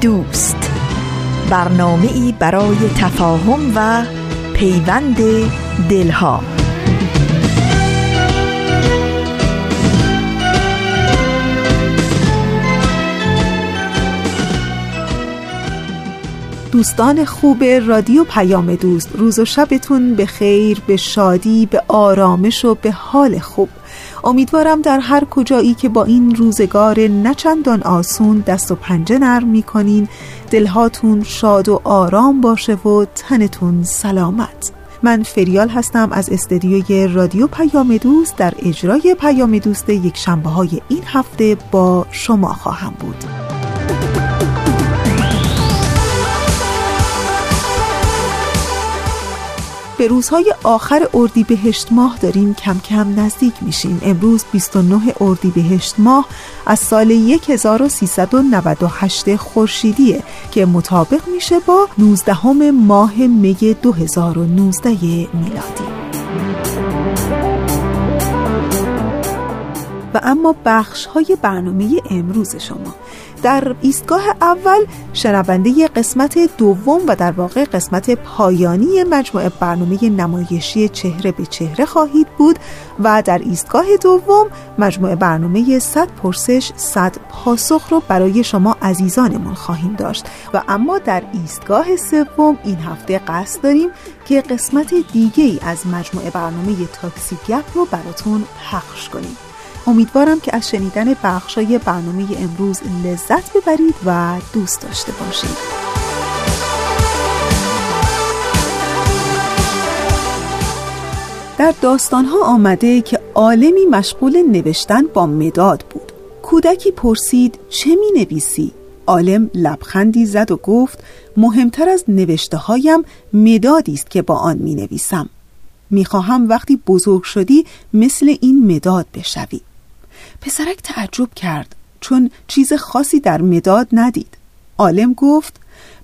دوست. برنامه ای برای تفاهم و پیوند دلها. دوستان خوب رادیو پیام دوست روز و شبتون به خیر به شادی به آرامش و به حال خوب. امیدوارم در هر کجایی که با این روزگار نچندان آسون دست و پنجه نرم می‌کنین دلهاتون شاد و آرام باشه و تنتون سلامت. من فریال هستم از استدیوی رادیو پیام دوست در اجرای پیام دوست یک شنبه های این هفته با شما خواهم بود. به روزهای آخر اردیبهشت ماه داریم کم کم نزدیک میشیم. امروز 29 اردیبهشت ماه از سال 1398 خورشیدیه که مطابق میشه با 19 ماه می 2019 میلادی. و اما بخش های برنامه امروز شما. در ایستگاه اول شنونده قسمت دوم و در واقع قسمت پایانی مجموعه برنامه نمایشی چهره به چهره خواهید بود و در ایستگاه دوم مجموعه برنامه 100 پرسش 100 پاسخ رو برای شما عزیزانمون خواهیم داشت. و اما در ایستگاه سوم این هفته قصد داریم که قسمت دیگه ای از مجموعه برنامه تاکسی گپ رو براتون پخش کنیم. امیدوارم که از شنیدن بخشای برنامه امروز لذت ببرید و دوست داشته باشید. در داستانها آمده که عالمی مشغول نوشتن با مداد بود. کودکی پرسید چه می نویسی؟ عالم لبخندی زد و گفت مهمتر از نوشته هایم مدادی است که با آن می نویسم. می خواهم وقتی بزرگ شدی مثل این مداد بشوی. پسرک تعجب کرد چون چیز خاصی در مداد ندید. عالم گفت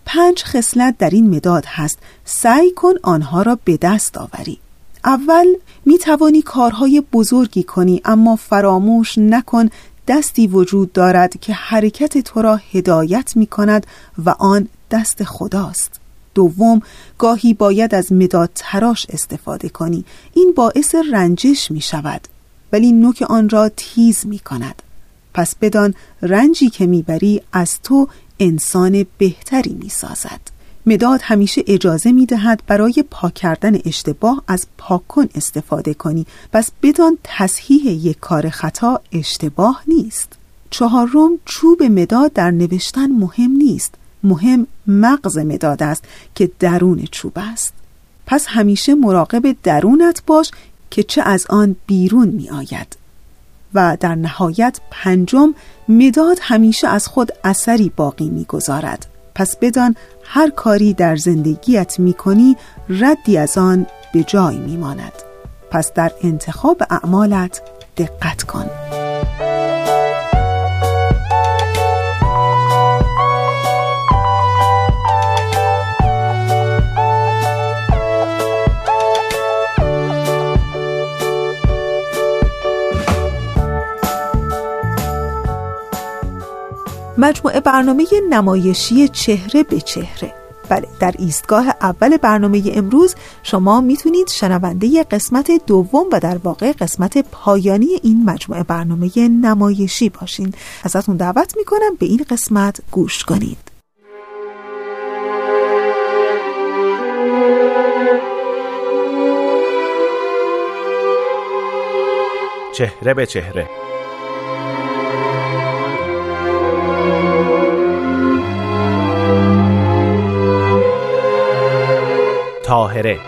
پنج خصلت در این مداد هست سعی کن آنها را به دست آوری. اول می توانی کارهای بزرگی کنی اما فراموش نکن دستی وجود دارد که حرکت تو را هدایت می کند و آن دست خداست. دوم گاهی باید از مداد تراش استفاده کنی. این باعث رنجش می شود ولی نوک آن را تیز می کند. پس بدان رنجی که می‌بری از تو انسان بهتری می سازد. مداد همیشه اجازه می دهد برای پاک کردن اشتباه از پاکن استفاده کنی. پس بدان تصحیح یک کار خطا اشتباه نیست. چهارم چوب مداد در نوشتن مهم نیست. مهم مغز مداد است که درون چوب است. پس همیشه مراقب درونت باش که چه از آن بیرون می آید و در نهایت پنجم مداد همیشه از خود اثری باقی می گذارد. پس بدان هر کاری در زندگیت می کنی ردی از آن به جای می ماند. پس در انتخاب اعمالت دقت کن. مجموعه برنامه نمایشی چهره به چهره. بله در ایستگاه اول برنامه امروز شما می‌تونید شنونده قسمت دوم و در واقع قسمت پایانی این مجموعه برنامه نمایشی باشین. ازتون دعوت می‌کنم به این قسمت گوش کنید. چهره به چهره. تاهره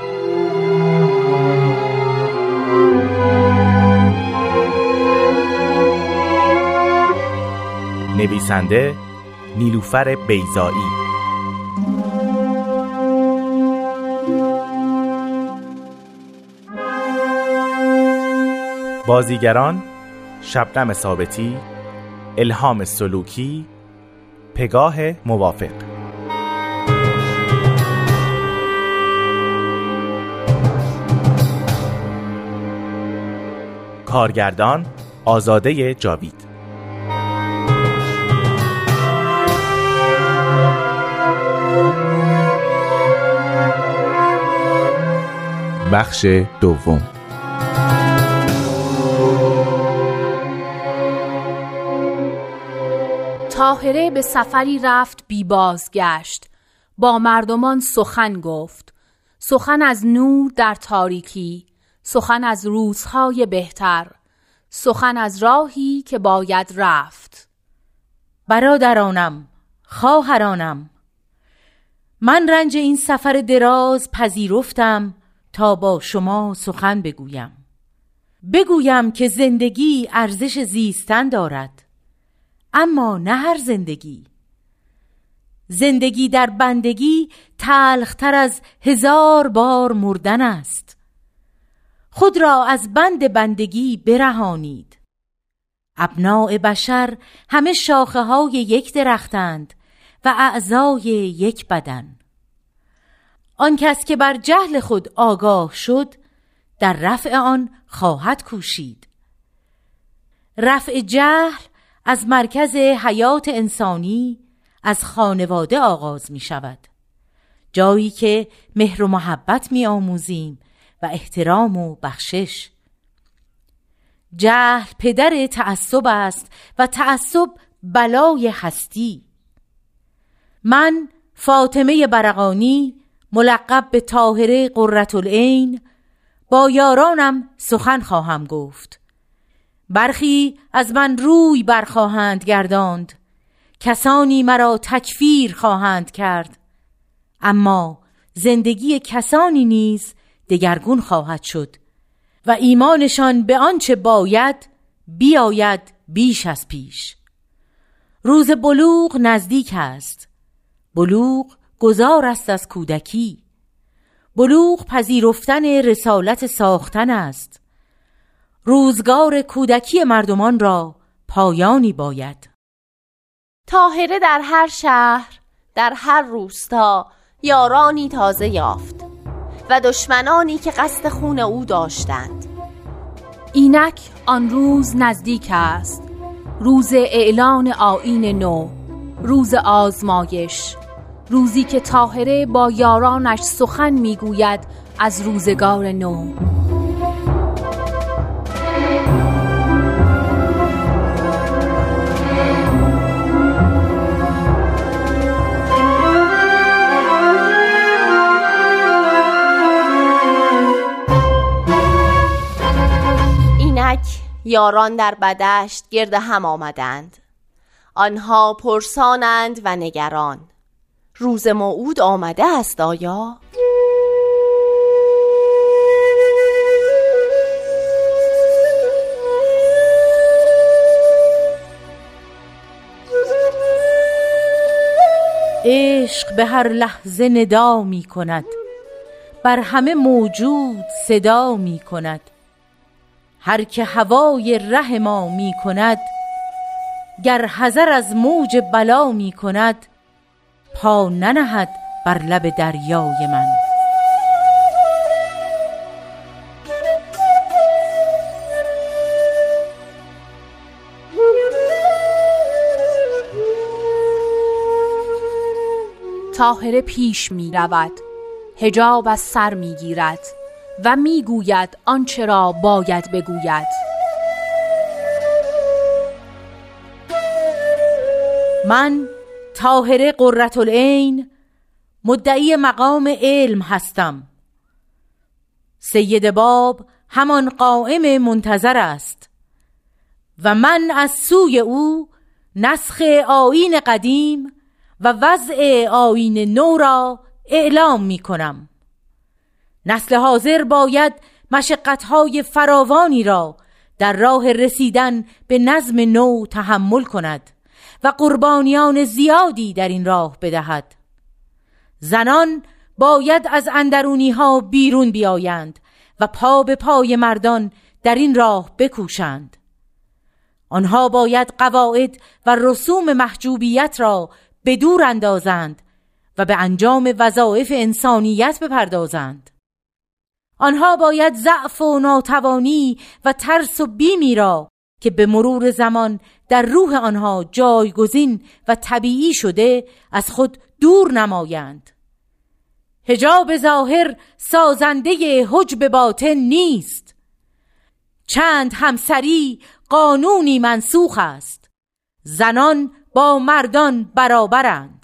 نویسنده نیلوفر بیزایی بازیگران شبنم ثابتی الهام سلوکی پگاه موافق. کارگردان آزاده جاوید. بخش دوم. تاهره به سفری رفت بی بازگشت. با مردمان سخن گفت. سخن از نور در تاریکی سخن از روزهای بهتر سخن از راهی که باید رفت. برادرانم خواهرانم من رنج این سفر دراز پذیرفتم تا با شما سخن بگویم. بگویم که زندگی ارزش زیستن دارد اما نه هر زندگی. زندگی در بندگی تلختر از هزار بار مردن است. خود را از بند بندگی برهانید. ابناع بشر همه شاخه های یک درختند و اعضای یک بدن. آن کس که بر جهل خود آگاه شد در رفع آن خواهد کوشید. رفع جهل از مرکز حیات انسانی از خانواده آغاز می شود جایی که مهر و محبت می آموزیم و احترام و بخشش. جهل پدر تعصب است و تعصب بلای هستی. من فاطمه برقانی ملقب به طاهره قررت العین با یارانم سخن خواهم گفت. برخی از من روی برخواهند گرداند. کسانی مرا تکفیر خواهند کرد. اما زندگی کسانی نیز دگرگون خواهد شد و ایمانشان به آنچه باید بیاید بیش از پیش. روز بلوغ نزدیک است. بلوغ گذار است از کودکی. بلوغ پذیرفتن رسالت ساختن است. روزگار کودکی مردمان را پایانی باید. تاهره در هر شهر در هر روستا یارانی تازه یافت. و دشمنانی که قصد خون او داشتند. اینک آن روز نزدیک است. روز اعلان آین نو روز آزمایش. روزی که تاهره با یارانش سخن می‌گوید از روزگار نو. اینک یاران در بدشت گرد هم آمدند. آنها پرسانند و نگران. روز موعود آمده است آیا؟ عشق به هر لحظه ندا می کند. بر همه موجود صدا می کند. هر که هوای ره ما می کند گر حذر از موج بلا می کند پا ننهد بر لب دریای من. تاهره پیش می رود هجاب از سر می گیرد و می گوید آنچه را باید بگوید. من طاهره قررت العین مدعی مقام علم هستم. سید باب همان قائم منتظر است. و من از سوی او نسخ آین قدیم و وضع آین نو را اعلام می کنم. نسل حاضر باید مشقتهای فراوانی را در راه رسیدن به نظم نو تحمل کند و قربانیان زیادی در این راه بدهد. زنان باید از اندرونی ها بیرون بیایند و پا به پای مردان در این راه بکوشند. آنها باید قواعد و رسوم محجوبیت را به دور اندازند و به انجام وظایف انسانیت بپردازند. آنها باید ضعف و ناتوانی و ترس و بیمی را که به مرور زمان در روح آنها جایگزین و طبیعی شده از خود دور نمایند. هجاب ظاهر سازنده حجب باطن نیست. چند همسری قانونی منسوخ است. زنان با مردان برابرند.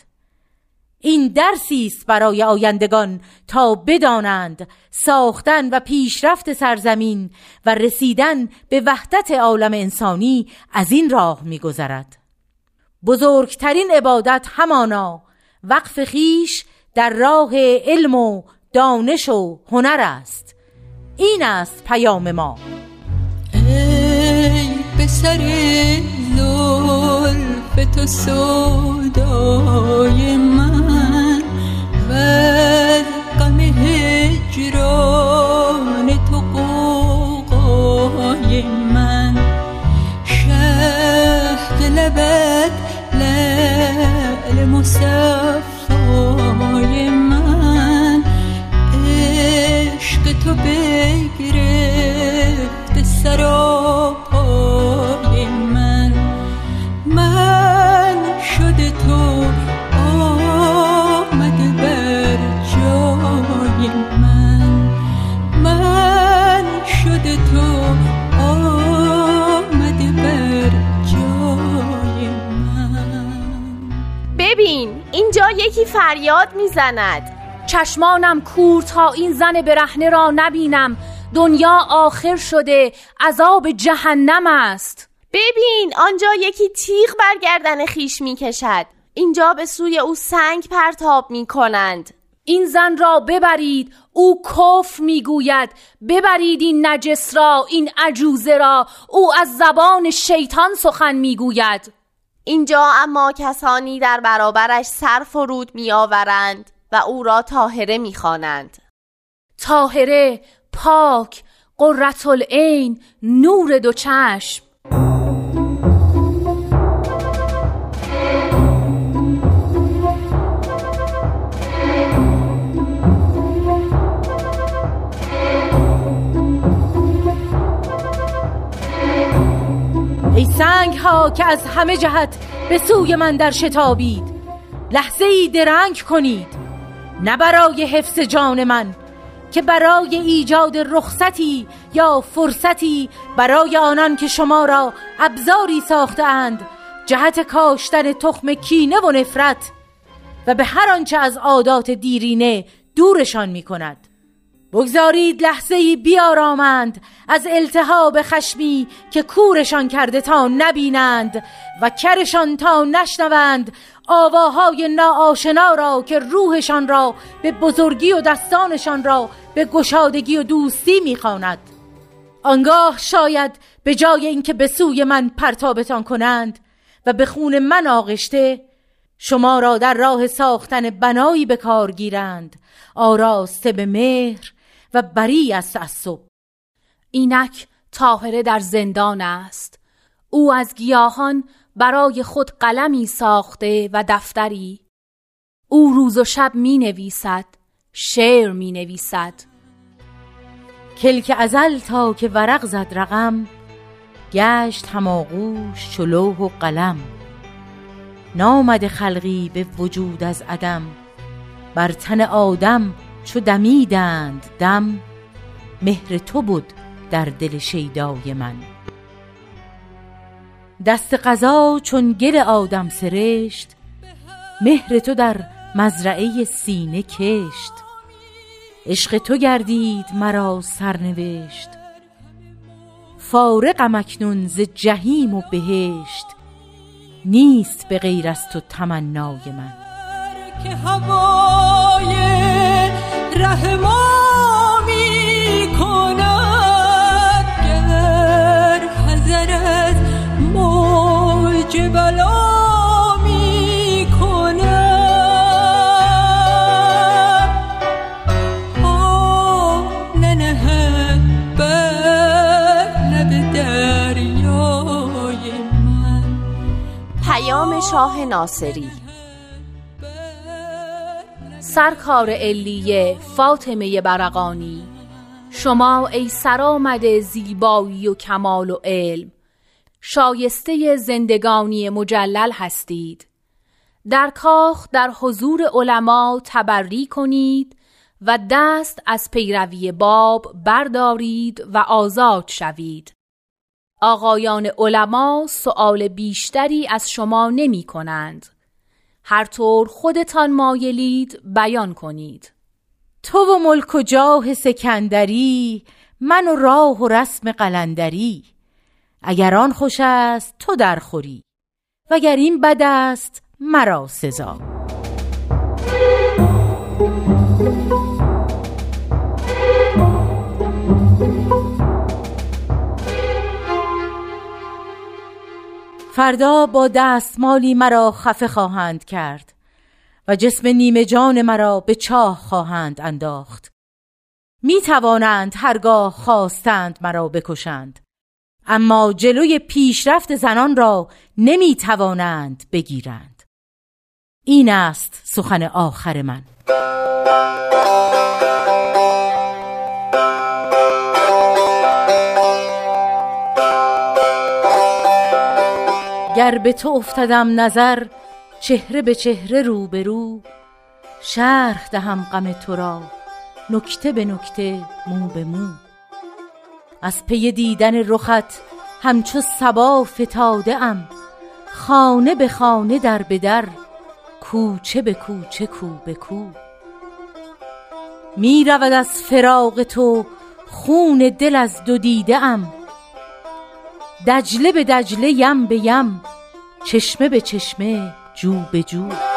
این درسی است برای آیندگان تا بدانند ساختن و پیشرفت سرزمین و رسیدن به وحدت عالم انسانی از این راه میگذرد. بزرگترین عبادت همانا وقف خیش در راه علم و دانش و هنر است. این است پیام ما. ای به سر زلف تو سودای فریاد می‌زند. چشمانم کور تا این زن برهنه را نبینم. دنیا آخر شده عذاب جهنم است. ببین آنجا یکی تیغ بر گردن خیش می کشد اینجا به سوی او سنگ پرتاب می کنند این زن را ببرید او کف می‌گوید. ببرید این نجس را این عجوزه را. او از زبان شیطان سخن می‌گوید. اینجا اما کسانی در برابرش سر فرود میآورند و او را تاهره می‌خوانند. تاهره پاک قررت العین نور دو چشم. سنگ ها که از همه جهت به سوی من در شتابید. لحظه ای درنگ کنید نه برای حفظ جان من که برای ایجاد رخصتی یا فرصتی برای آنان که شما را ابزاری ساختند جهت کاشتن تخم کینه و نفرت و به هر آنچه از عادات دیرینه دورشان می کند بگذارید لحظه بیارامند از التهاب خشمی که کورشان کرده تا نبینند و کرشان تا نشنوند آواهای ناآشنا را که روحشان را به بزرگی و دستانشان را به گشادگی و دوستی می‌خواند. آنگاه شاید به جای اینکه به سوی من پرتابتان کنند و به خون من آغشته شما را در راه ساختن بنایی به کار گیرند. آراسته به مهر و بری از تعصب. اینک تاهره در زندان است. او از گیاهان برای خود قلمی ساخته و دفتری. او روز و شب می نویسد شعر می نویسد. کلک ازل تا که ورق زد رقم گشت هماغوش چلوه و قلم. نامد خلقی به وجود از عدم بر تن آدم چو دمیدند دم مهر تو بود در دل شیدای من. دست قضا چون گل آدم سرشت مهر تو در مزرعه سینه کشت. عشق تو گردید مرا سرنوشت فارقم اکنون ز جهیم و بهشت. نیست به غیر از تو تمنای من. که هوای ره ما می کند گر حذر موج بلا می کند آه ننهد بر لب دریای من. پیام شاه ناصری. سرکار علیه فاطمه برقانی. شما ای سرآمد زیبایی و کمال و علم شایسته زندگانی مجلل هستید. در کاخ در حضور علما تبری کنید و دست از پیروی باب بردارید و آزاد شوید. آقایان علما سؤال بیشتری از شما نمی کنند. هر طور خودتان مایلید بیان کنید. تو و ملک و جاه سکندری من و راه و رسم قلندری. اگر آن خوش است تو درخوری وگر این بد است مرا سزا. فردا با دستمالی مرا خفه خواهند کرد و جسم نیمه جان مرا به چاه خواهند انداخت. می توانند هرگاه خواستند مرا بکشند اما جلوی پیشرفت زنان را نمی توانند بگیرند. این است سخن آخر من. گر به تو افتدم نظر چهره به چهره رو به رو شرح دهم غم تو را نکته به نکته مو به مو. از پی دیدن رخت همچو سبا فتاده ام خانه به خانه در به در کوچه به کوچه کو به کو. می رود از فراق تو خون دل از دو دیده ام دجله به دجله یم به یم چشمه به چشمه جو به جو.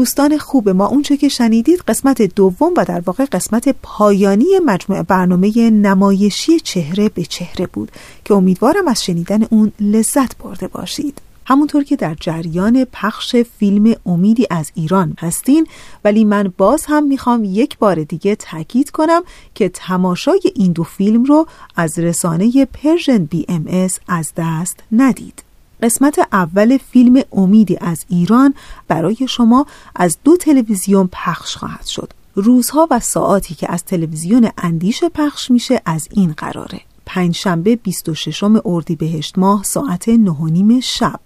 دوستان خوب ما اونچه که شنیدید قسمت دوم و در واقع قسمت پایانی مجموعه برنامه نمایشی چهره به چهره بود که امیدوارم از شنیدن اون لذت برده باشید. همونطور که در جریان پخش فیلم امیدی از ایران هستین ولی من باز هم می‌خوام یک بار دیگه تاکید کنم که تماشای این دو فیلم رو از رسانه Persian BMS از دست ندید. قسمت اول فیلم امیدی از ایران برای شما از دو تلویزیون پخش خواهد شد. روزها و ساعاتی که از تلویزیون اندیشه پخش میشه از این قراره. پنجشنبه 26 اردیبهشت ماه ساعت 9 شب.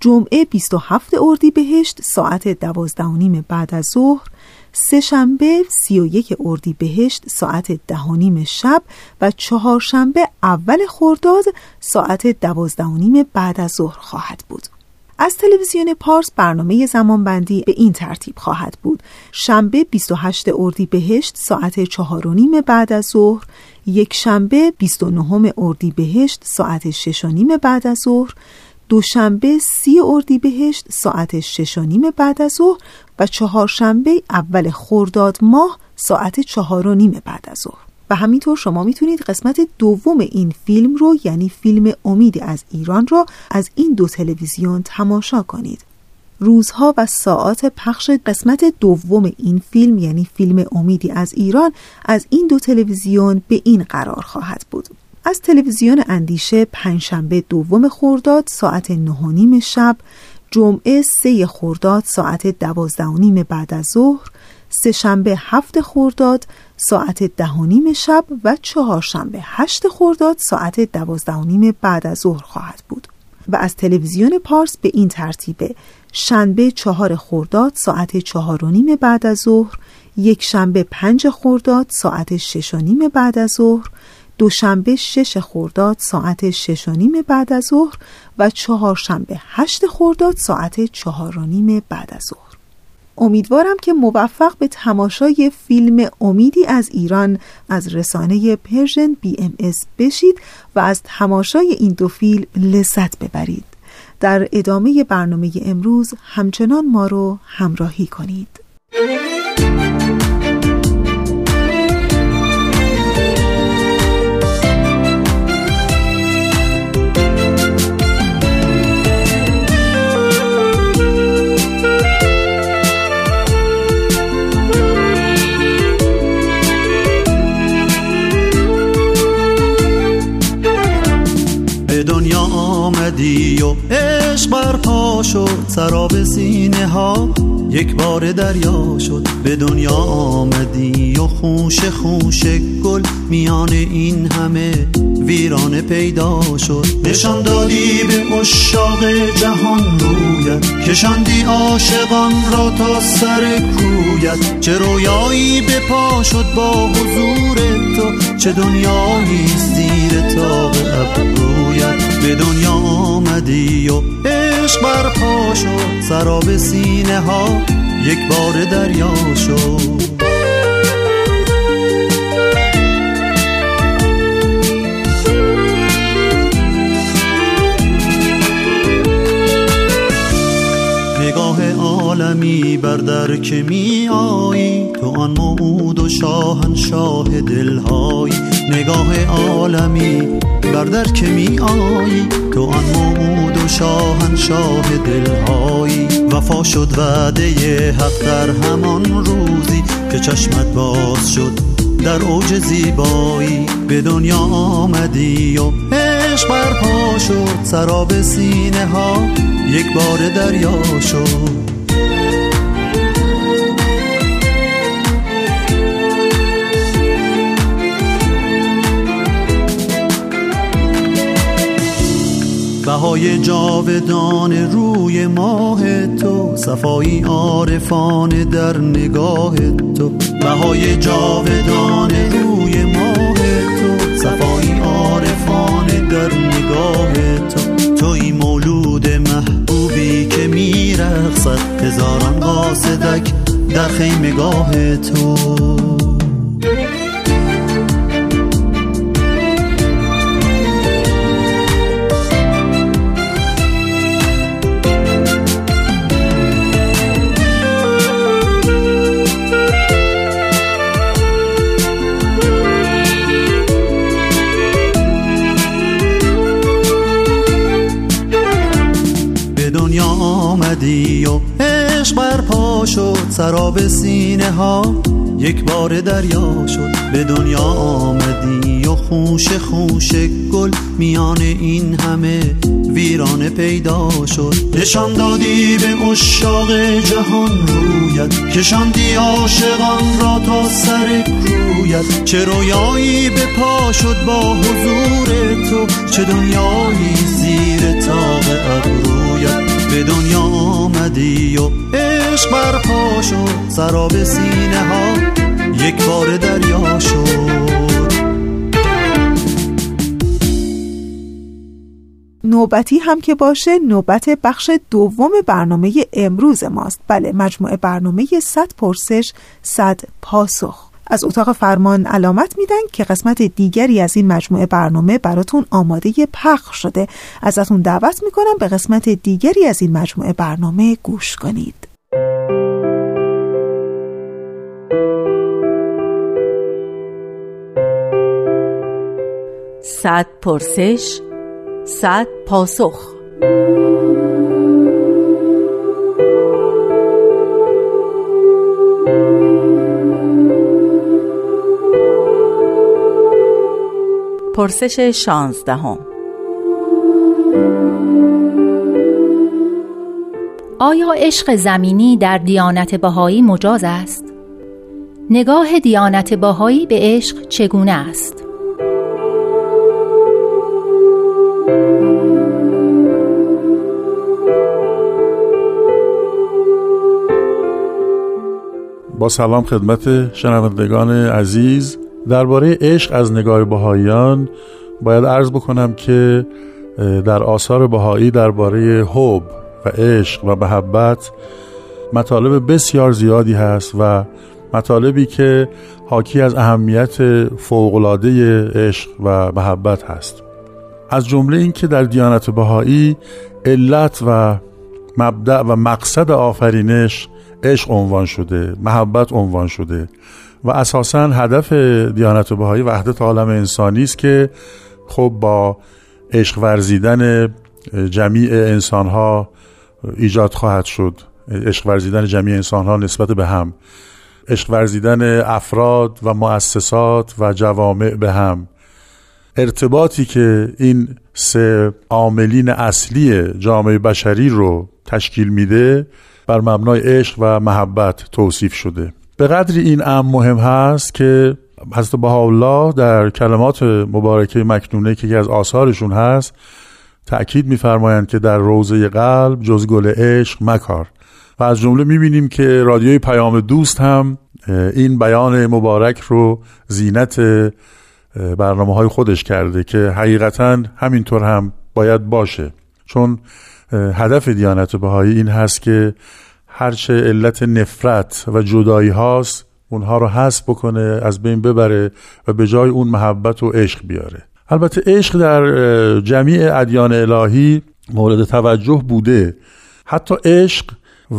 جمعه 27 اردیبهشت ساعت 12 بعد از ظهر سه شنبه سی و یک اردی بهشت ساعت ده و نیم شب و چهارشنبه اول خرداد ساعت دوازده و نیم بعد از ظهر خواهد بود. از تلویزیون پارس برنامه زمانبندی به این ترتیب خواهد بود شنبه 28 اردی بهشت ساعت چهار و نیم بعد از ظهر یک شنبه 29 اردی بهشت ساعت شش و نیم بعد از ظهر دوشنبه سی اردی بهشت ساعت شش و نیم بعد از ظهر و چهارشنبه اول خرداد ماه ساعت چهار و نیم بعد از ظهر. و همینطور شما می‌تونید قسمت دوم این فیلم رو یعنی فیلم امیدی از ایران رو از این دو تلویزیون تماشا کنید. روزها و ساعات پخش قسمت دوم این فیلم یعنی فیلم امیدی از ایران از این دو تلویزیون به این قرار خواهد بود. از تلویزیون اندیشه پنجشنبه دوم خرداد ساعت نه شب جمعه سه خرداد ساعت دوازده و نیم بعد از ظهر سه شنبه هفت خرداد ساعت ده و نیم شب و چهارشنبه هشت خرداد ساعت دوازده و نیم بعد از ظهر خواهد بود. و از تلویزیون پارس به این ترتیبه. شنبه چهار خرداد ساعت چهار و نیم بعد از ظهر یک شنبه پنج خرداد ساعت شش و نیم بعد از ظهر دوشنبه شش خرداد ساعت شش و نیم بعد از ظهر و چهارشنبه هشت خرداد ساعت چهار و نیم بعد از ظهر. امیدوارم که موفق به تماشای فیلم امیدی از ایران از رسانه Persian BMS بشید و از تماشای این دو فیلم لذت ببرید. در ادامه برنامه امروز همچنان ما رو همراهی کنید. برپا شد سراب سینه ها یک بار دریا شد. به دنیا آمدی و خوش خوش گل میان این همه ویرانه پیدا شد. نشان دادی به اشاق جهان رویت کشاندی عاشقان را تا سر کویت. چه رویایی به پا شد با حضور تو چه دنیایی زیر تاق ابرویت. به دنیا آمدی و عشق برپا شد. سراب سینه ها یک بار دریا شد. نگاه عالمی بر در که می آیی تو آن موعود و شاهنشاه دلهایی. نگاه عالمی بر در که می آیی تو آن موعود و شاهنشاه دلهایی. وفا شد وعده حق در همان روزی که چشمت باز شد در اوج زیبایی. به دنیا آمدی و عشق برپا شد سراب سینه ها یک بار دریا شد. بهای جاودان روی ماه تو صفایی عارفانه در نگاه تو. بهای جاودان روی ماه تو صفایی عارفانه در نگاه تو. توی مولود محبوبی که میرخصد هزاران قاصدک در خیمگاه تو. آمدی و عشق برپا شد سراب سینه ها. یک بار دریا شد به دنیا آمدی و خوش خوش گل میان این همه ویرانه پیدا شد. نشان دادی به اشاق جهان رویت کشاندی عاشقان را تا سر کرویت چه رویایی به پا شد با حضور تو چه دنیایی زیر تاق ابرویت به دنیا آمدی و عشق برپا شد سراب سینه ها یک بار دریا شد. نوبتی هم که باشه نوبت بخش دوم برنامه امروز ماست. بله مجموعه برنامه 100 پرسش 100 پاسخ. از اتاق فرمان علامت میدن که قسمت دیگری از این مجموعه برنامه براتون آماده پخش شده. ازتون دعوت می‌کنم به قسمت دیگری از این مجموعه برنامه گوش کنید. صد پرسش صد پاسخ. پرسش شانزدهم آیا عشق زمینی در دیانت بهایی مجاز است؟ نگاه دیانت بهایی به عشق چگونه است؟ با سلام خدمت شنوندگان عزیز درباره عشق از نگاه بهاییان باید عرض بکنم که در آثار بهایی درباره حب و عشق و محبت مطالب بسیار زیادی هست و مطالبی که حاکی از اهمیت فوقالعاده عشق و محبت هست. از جمله اینکه در دیانت بهایی علت و مبدع و مقصد آفرینش عشق عنوان شده محبت عنوان شده. و اساسا هدف دیانت بهایی وحدت عالم انسانی است که خب با عشق ورزیدن جمیع انسان ها ایجاد خواهد شد. عشق ورزیدن جمیع انسان ها نسبت به هم. عشق ورزیدن افراد و مؤسسات و جوامع به هم. ارتباطی که این سه عاملین اصلی جامعه بشری رو تشکیل میده بر مبنای عشق و محبت توصیف شده. به قدری این ام مهم هست که حضرت بهاءالله در کلمات مبارکه مکنونه که یکی از آثارشون هست تأکید میفرمایند که در روزه قلب جز گل عشق مکار. و از جمله می‌بینیم که رادیوی پیام دوست هم این بیان مبارک رو زینت برنامه های خودش کرده که حقیقتا همینطور هم باید باشه. چون هدف دیانت بهایی این هست که هرچه علت نفرت و جدایی هاست اونها رو حذف بکنه از بین ببره و به جای اون محبت و عشق بیاره. البته عشق در جمیع ادیان الهی مورد توجه بوده. حتی عشق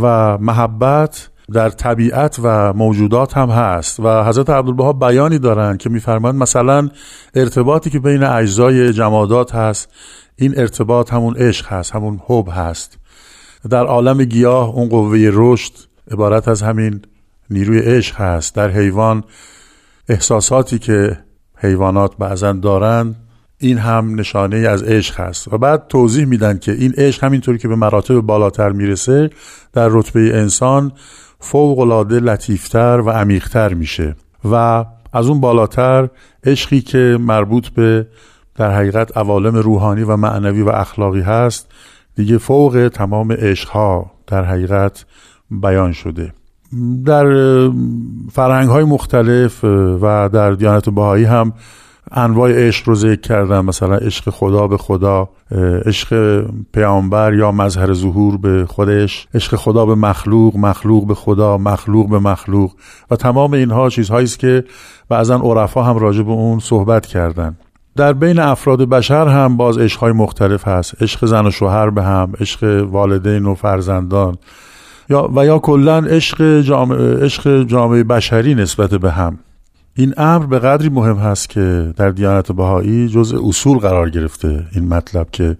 و محبت در طبیعت و موجودات هم هست و حضرت عبدالبها بیانی دارن که میفرمایند مثلا ارتباطی که بین اجزای جمادات هست این ارتباط همون عشق هست همون حب هست. در عالم گیاه اون قوه رشد عبارت از همین نیروی عشق هست. در حیوان احساساتی که حیوانات بعضا دارند این هم نشانه از عشق هست. و بعد توضیح میدن که این عشق همینطوری که به مراتب بالاتر می‌رسه در رتبه انسان فوق العاده لطیفتر و عمیقتر میشه. و از اون بالاتر عشقی که مربوط به در حقیقت عوالم روحانی و معنوی و اخلاقی هست دیگه فوق تمام عشقها در حقیقت بیان شده. در فرهنگ های مختلف و در دیانت بهایی هم انواع عشق رو ذکر کردم مثلا عشق خدا به خدا عشق پیامبر یا مظهر ظهور به خودش عشق خدا به مخلوق مخلوق به خدا مخلوق به مخلوق. و تمام اینها چیزهایی است که بعضا عرفا هم راجع به اون صحبت کردن. در بین افراد بشر هم باز عشقهای مختلف هست. عشق زن و شوهر به هم عشق والدین و فرزندان. یا و یا کلا عشق جامعه عشق جامعه بشری نسبت به هم. این امر به قدری مهم هست که در دیانت بهایی جز اصول قرار گرفته این مطلب که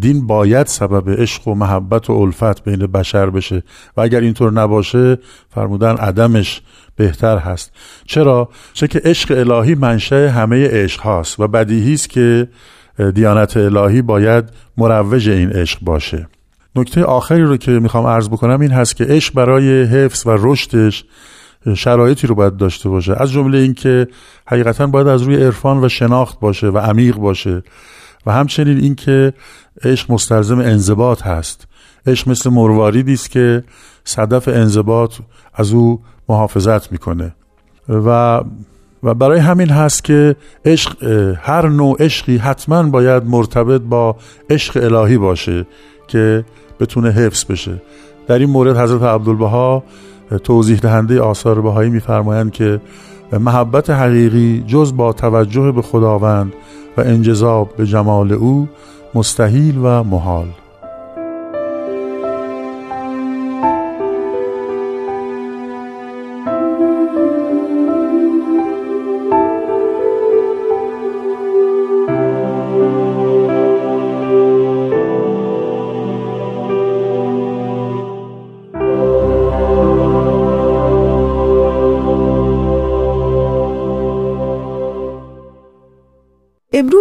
دین باید سبب عشق و محبت و الفت بین بشر بشه. و اگر اینطور نباشه فرمودن عدمش بهتر هست. چرا؟ چه که عشق الهی منشه همه عشق هاست و بدیهی است که دیانت الهی باید مروج این عشق باشه. نکته آخری رو که می‌خوام عرض بکنم این هست که عشق برای حفظ و رشدش شرایطی رو باید داشته باشه. از جمله اینکه حقیقتا باید از روی عرفان و شناخت باشه و عمیق باشه. و همچنین اینکه عشق مستلزم انضباط هست. عشق مثل مرواریدی است که صدف انضباط از او محافظت می‌کنه. و و برای همین هست که عشق هر نوع عشقی حتما باید مرتبط با عشق الهی باشه که بتونه حفظ بشه. در این مورد حضرت عبدالبها توضیح دهنده آثار بهایی میفرمایند که محبت حقیقی جز با توجه به خداوند و انجذاب به جمال او مستحیل و محال.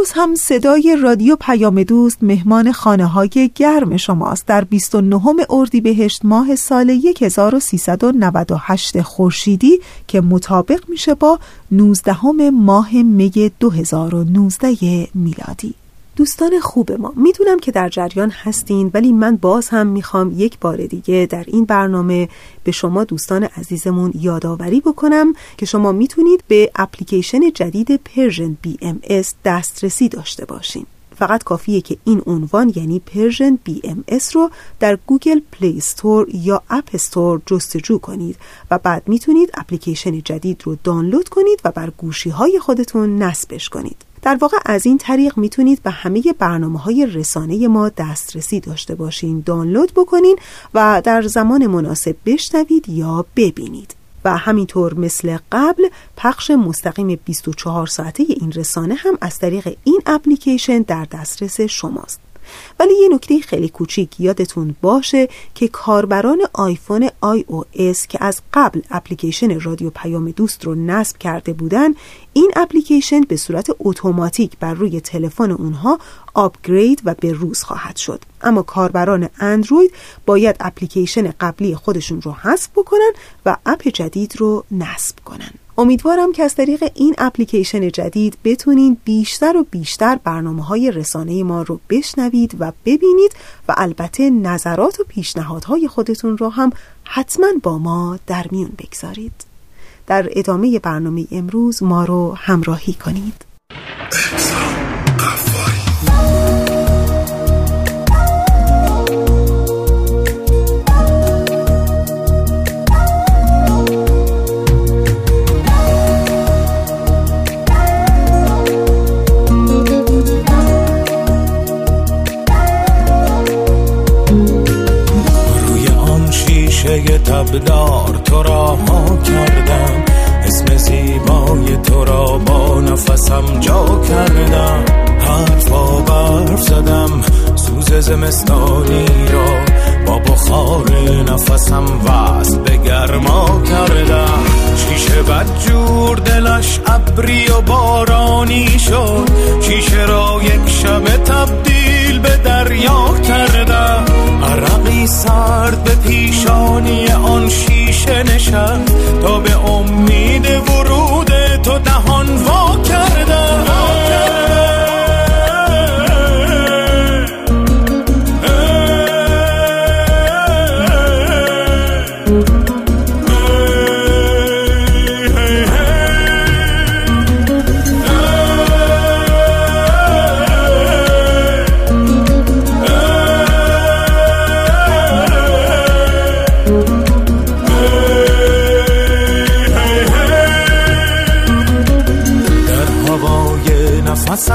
امروز هم صدای رادیو پیام دوست مهمان خانه های گرم شماست. در 29 اردیبهشت ماه سال 1398 خورشیدی که مطابق میشه با 19 ماه می 2019 میلادی. دوستان خوب ما. می‌دونم که در جریان هستین ولی من باز هم می‌خوام یک بار دیگه در این برنامه به شما دوستان عزیزمون یادآوری بکنم که شما می‌تونید به اپلیکیشن جدید Persian BMS دسترسی داشته باشین. فقط کافیه که این عنوان یعنی Persian BMS رو در Google Play Store یا App Store جستجو کنید و بعد می‌تونید اپلیکیشن جدید رو دانلود کنید و بر گوشی های خودتون نصبش کنید. در واقع از این طریق می‌تونید به همه برنامه های رسانه ما دسترسی داشته باشین. دانلود بکنین و در زمان مناسب بشنوید یا ببینید. و همینطور مثل قبل پخش مستقیم 24 ساعته این رسانه هم از طریق این اپلیکیشن در دسترس شماست. ولی یه نکته خیلی کوچیک یادتون باشه که کاربران آیفون iOS که از قبل اپلیکیشن رادیو پیام دوست رو نصب کرده بودن این اپلیکیشن به صورت اتوماتیک بر روی تلفن اونها upgrade و به روز خواهد شد. اما کاربران اندروید باید اپلیکیشن قبلی خودشون رو حذف بکنن و اپ جدید رو نصب کنن. امیدوارم که از طریق این اپلیکیشن جدید بتونید بیشتر و بیشتر برنامه های رسانه ما رو بشنوید و ببینید و البته نظرات و پیشنهادهای خودتون رو هم حتما با ما در میون بگذارید. در ادامه برنامه امروز ما رو همراهی کنید. تبدار تو را ما کردم. اسم زیبای تو را با نفسم جا کردم. حرفا برف زدم سوز زمستانی را با بخار نفسم وصل به گرما کردم. شیشه بد جور دلش ابری و بارانی شد. شیشه را یک شب تبدیل به دریا کردم. عرقی سرد به پیشانی آن شیشه نشد تا به امید ورود تو دهان وا کردم.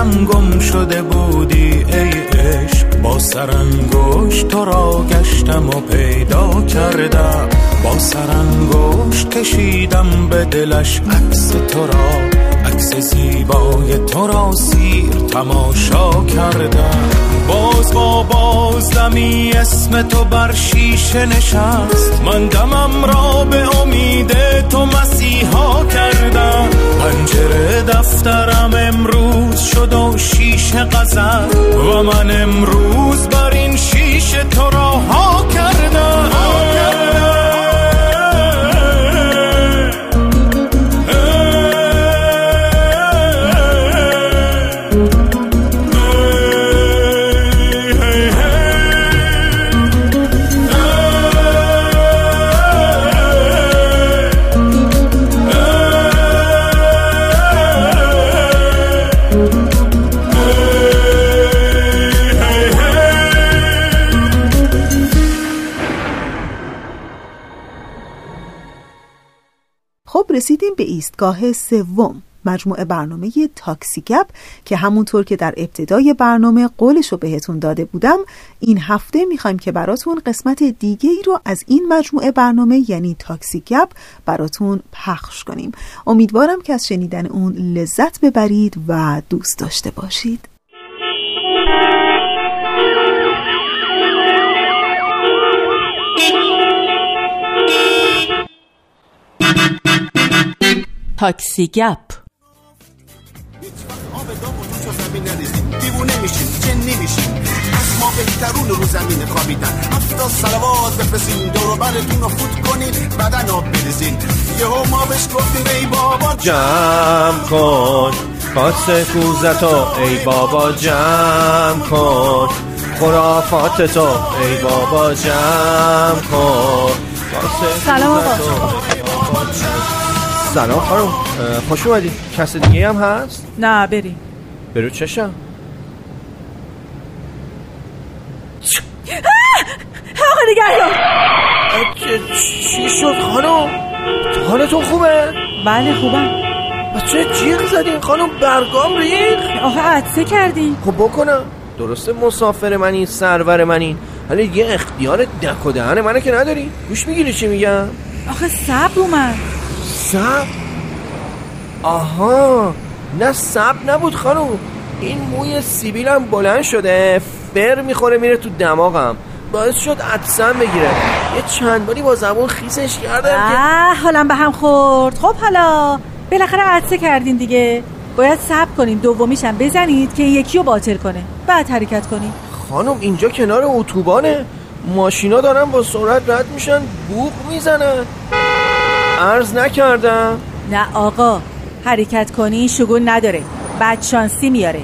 نفسم گم شده بودی ای عشق. با سرانگوش تو را گشتم و پیدا کردم. با سرانگوش کشیدم به دلش عکس تو را. عکس زیبای تو را سیر تماشا کردم. باز با بازدمی اسم تو بر شیشه نشست. من دمم را به امید تو مسیحا کردم. پنجره دفترم امروز شد و شیشه غزل. و من امروز بر این شیشه تو را ها کردم. ایستگاه سوم مجموعه برنامه تاکسی گپ که همونطور که در ابتدای برنامه قولش رو بهتون داده بودم این هفته می‌خوایم که براتون قسمت دیگه ای رو از این مجموعه برنامه یعنی تاکسی گپ براتون پخش کنیم. امیدوارم که از شنیدن اون لذت ببرید و دوست داشته باشید. تاکسی گپ. دیوونه میشیم چه نمیشیم. از ما بهترون رو زمین خوابیدن. هفتا سلوات بفرستین دورو برتون رو فوت کنین بدن رو بریزین یهو ما بهش گفتیم ای بابا جمع کن. کاس کوزتو ای بابا جمع کن. خرافات تو ای بابا جمع کن. سلام آقا. سلام خانم خوش اومدی. کس دیگه هم هست؟ نه بریم. برو چشم. آقا نگهدار. چی شد خانم؟ حالتون خوبه؟ بله خوبم. بچه جیغ زدین خانم؟ برگام ریخ آخه عدسه کردی؟ خب بکنم. درسته مسافر منی سرور منی. ولی یه اختیار دک و دهن منه که نداری. گوش می‌گیری چی میگم؟ آخه صبر اومد. سب؟ آها نه سب نبود خانم. این موی سیبیلم بلند شده فر می‌خوره میره تو دماغم. باعث شد عدسم بگیره. یه چند باری با زبون خیسش کردم که اه حالم به هم خورد. خب حالا بالاخره عدسه کردین دیگه. باید صبر کنین دومیشم بزنید که یکی رو باطل کنه. بعد حرکت کنین. خانم اینجا کنار اتوبانه. ماشینا دارن با سرعت رد میشن بوق می‌زنن. عرض نکردم. نه آقا حرکت کنی شگون نداره. بعد شانسی میاره.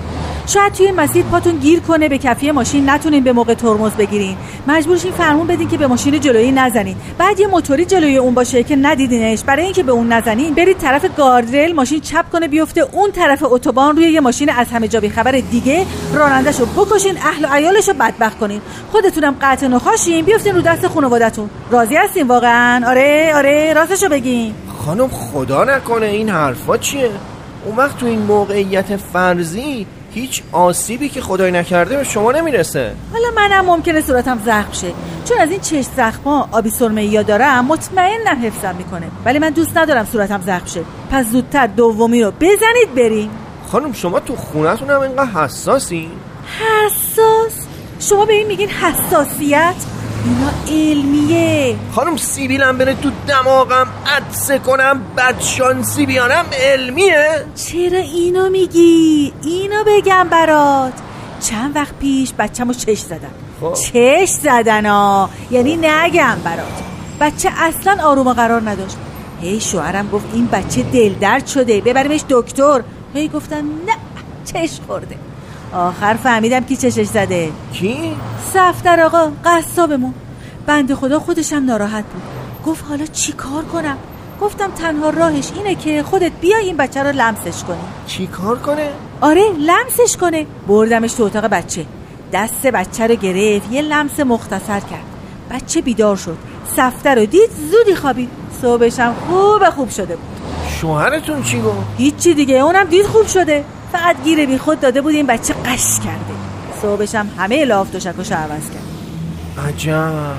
شاید توی مسیر پاتون گیر کنه به کفی ماشین نتونین به موقع ترمز بگیرین. مجبورشین فرمون بدین که به ماشین جلویی نزنین. بعد یه موتوری جلوی اون باشه که ندیدینش. برای اینکه به اون نزنین برید طرف گاردریل ماشین چپ کنه بیفته اون طرف اتوبان روی یه ماشین از همه جا خبر دیگه. رانندهشو بکشین اهل و عیالشو بدبخت کنین. خودتونم قطع نخاشین بیفتین رو دست خانوادتون راضی هستین واقعا؟ آره آره راستشو بگین. خانم خدا نکنه این حرفا چیه؟ اون وقت تو این موقعیت فرضی هیچ آسیبی که خدای نکرده به شما نمی‌رسه. حالا منم ممکنه صورتم زخم شه. چون از این چشم زخما آبی سرمه یا دارم مطمئنم حفظم می‌کنه. ولی من دوست ندارم صورتم زخم شه. پس زودتر دومی رو بزنید بریم. خانم شما تو خونتون هم اینقدر حساسی؟ حساس؟ شما به این میگین حساسیت؟ اینا علمیه. خانم سیبیلم بره تو دماغم عدسه کنم بدشانسی بیانم علمیه. چرا اینو میگی؟ اینو بگم برات. چند وقت پیش بچه‌مو چش زدن خب. چش زدن ها. یعنی نگم برات. بچه اصلا آروم و قرار نداشت. هی شوهرم گفت این بچه دل درد شده. ببریمش دکتر. هی گفتم نه چش خورده. آخر فهمیدم کی چشش زده. کی؟ صفدر آقا قصابمون. بند خدا خودشم ناراحت بود. گفت حالا چی کار کنم؟ گفتم تنها راهش اینه که خودت بیا این بچه رو لمسش کنی. چی کار کنه؟ آره لمسش کنه. بردمش تو اتاق بچه. دست بچه رو گرفت یه لمس مختصر کرد. بچه بیدار شد. سفته رو دید زودی خوابید. صبحشم خوب خوب شده بود. شوهرتون چی گفت؟ هیچی دیگه اونم دید خوب شده. فقط گیر بی خود داده بود این بچه قش کرده صبحش هم همه لاف دوشکش عوض کرد. عجب.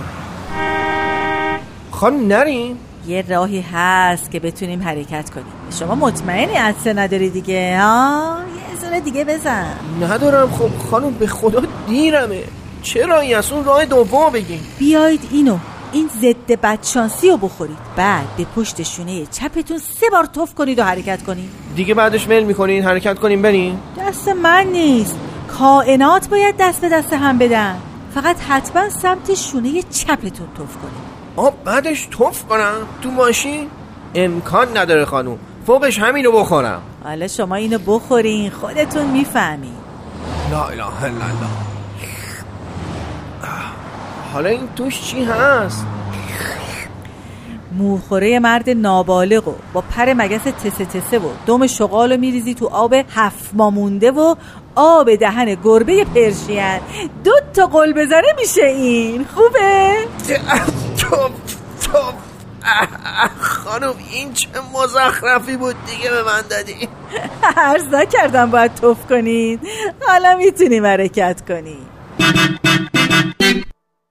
خانم نریم یه راهی هست که بتونیم حرکت کنیم. شما مطمئنی عدسه نداری دیگه ها؟ یه زونه دیگه بزن. ندارم خب خانم به خدا دیرمه. چه راهی از اون راه دوم بگیم؟ بیایید اینو. این ضد بدشانسی رو بخورید. بعد به پشت شونه چپتون سه بار توف کنید و حرکت کنید. دیگه بعدش میل می‌کنین حرکت کنیم بریم دست من نیست. کائنات باید دست به دست هم بدن. فقط حتما سمت شونه چپتون توف کنید. آب بعدش توف کنم؟ تو ماشین؟ امکان نداره خانم. فوقش همینو بخورم. حالا شما اینو بخورین خودتون می‌فهمین. لا اله الا الله. حالا این توش چی هست؟ موخوره مرد نابالغ و با پر مگس تسه تسه و دم شغال رو میریزی تو آب هفت مامونده و آب دهن گربه پرشین. دو تا قل بزنه میشه این. خوبه؟ خانم این چه مزخرفی بود دیگه به من دادی. عرض نکردم باید توف کنید. حالا می‌تونیم حرکت کنید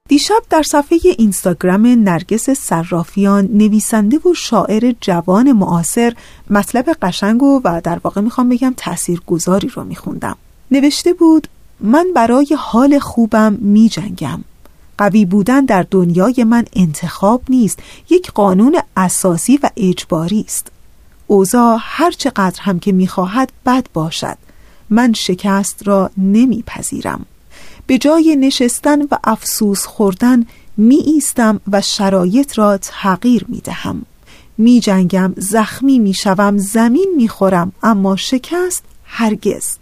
دیشب در صفحه اینستاگرام نرگس صرافیان نویسنده و شاعر جوان معاصر مطلب قشنگ و, و در واقع می‌خوام بگم تاثیرگذاری رو میخوندم. نوشته بود من برای حال خوبم میجنگم. قوی بودن در دنیای من انتخاب نیست. یک قانون اساسی و اجباری است. اوضاع هر چقدر هم که می‌خواهد بد باشد. من شکست را نمیپذیرم. به جای نشستن و افسوس خوردن می ایستم و شرایط را تغییر می دهم می جنگم زخمی می شوم زمین می خورم اما شکست هرگز.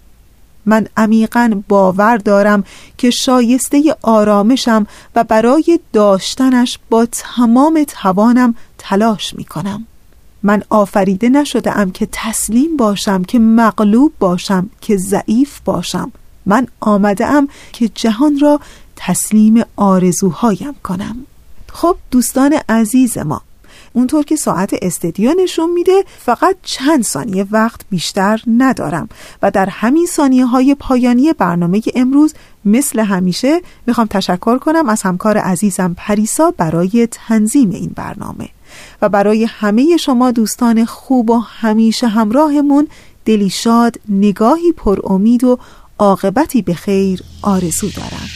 من عمیقا باور دارم که شایسته آرامشم و برای داشتنش با تمام توانم تلاش می کنم من آفریده نشده ام که تسلیم باشم که مغلوب باشم که ضعیف باشم. من آمده ام که جهان را تسلیم آرزوهایم کنم. خب دوستان عزیز ما اونطور که ساعت استدیو نشون میده فقط چند ثانیه وقت بیشتر ندارم و در همین ثانیه های پایانی برنامه امروز مثل همیشه می‌خوام تشکر کنم از همکار عزیزم پریسا برای تنظیم این برنامه. و برای همه شما دوستان خوب و همیشه همراهمون دلی شاد نگاهی پر امید و عاقبتی به خیر آرزو دارم.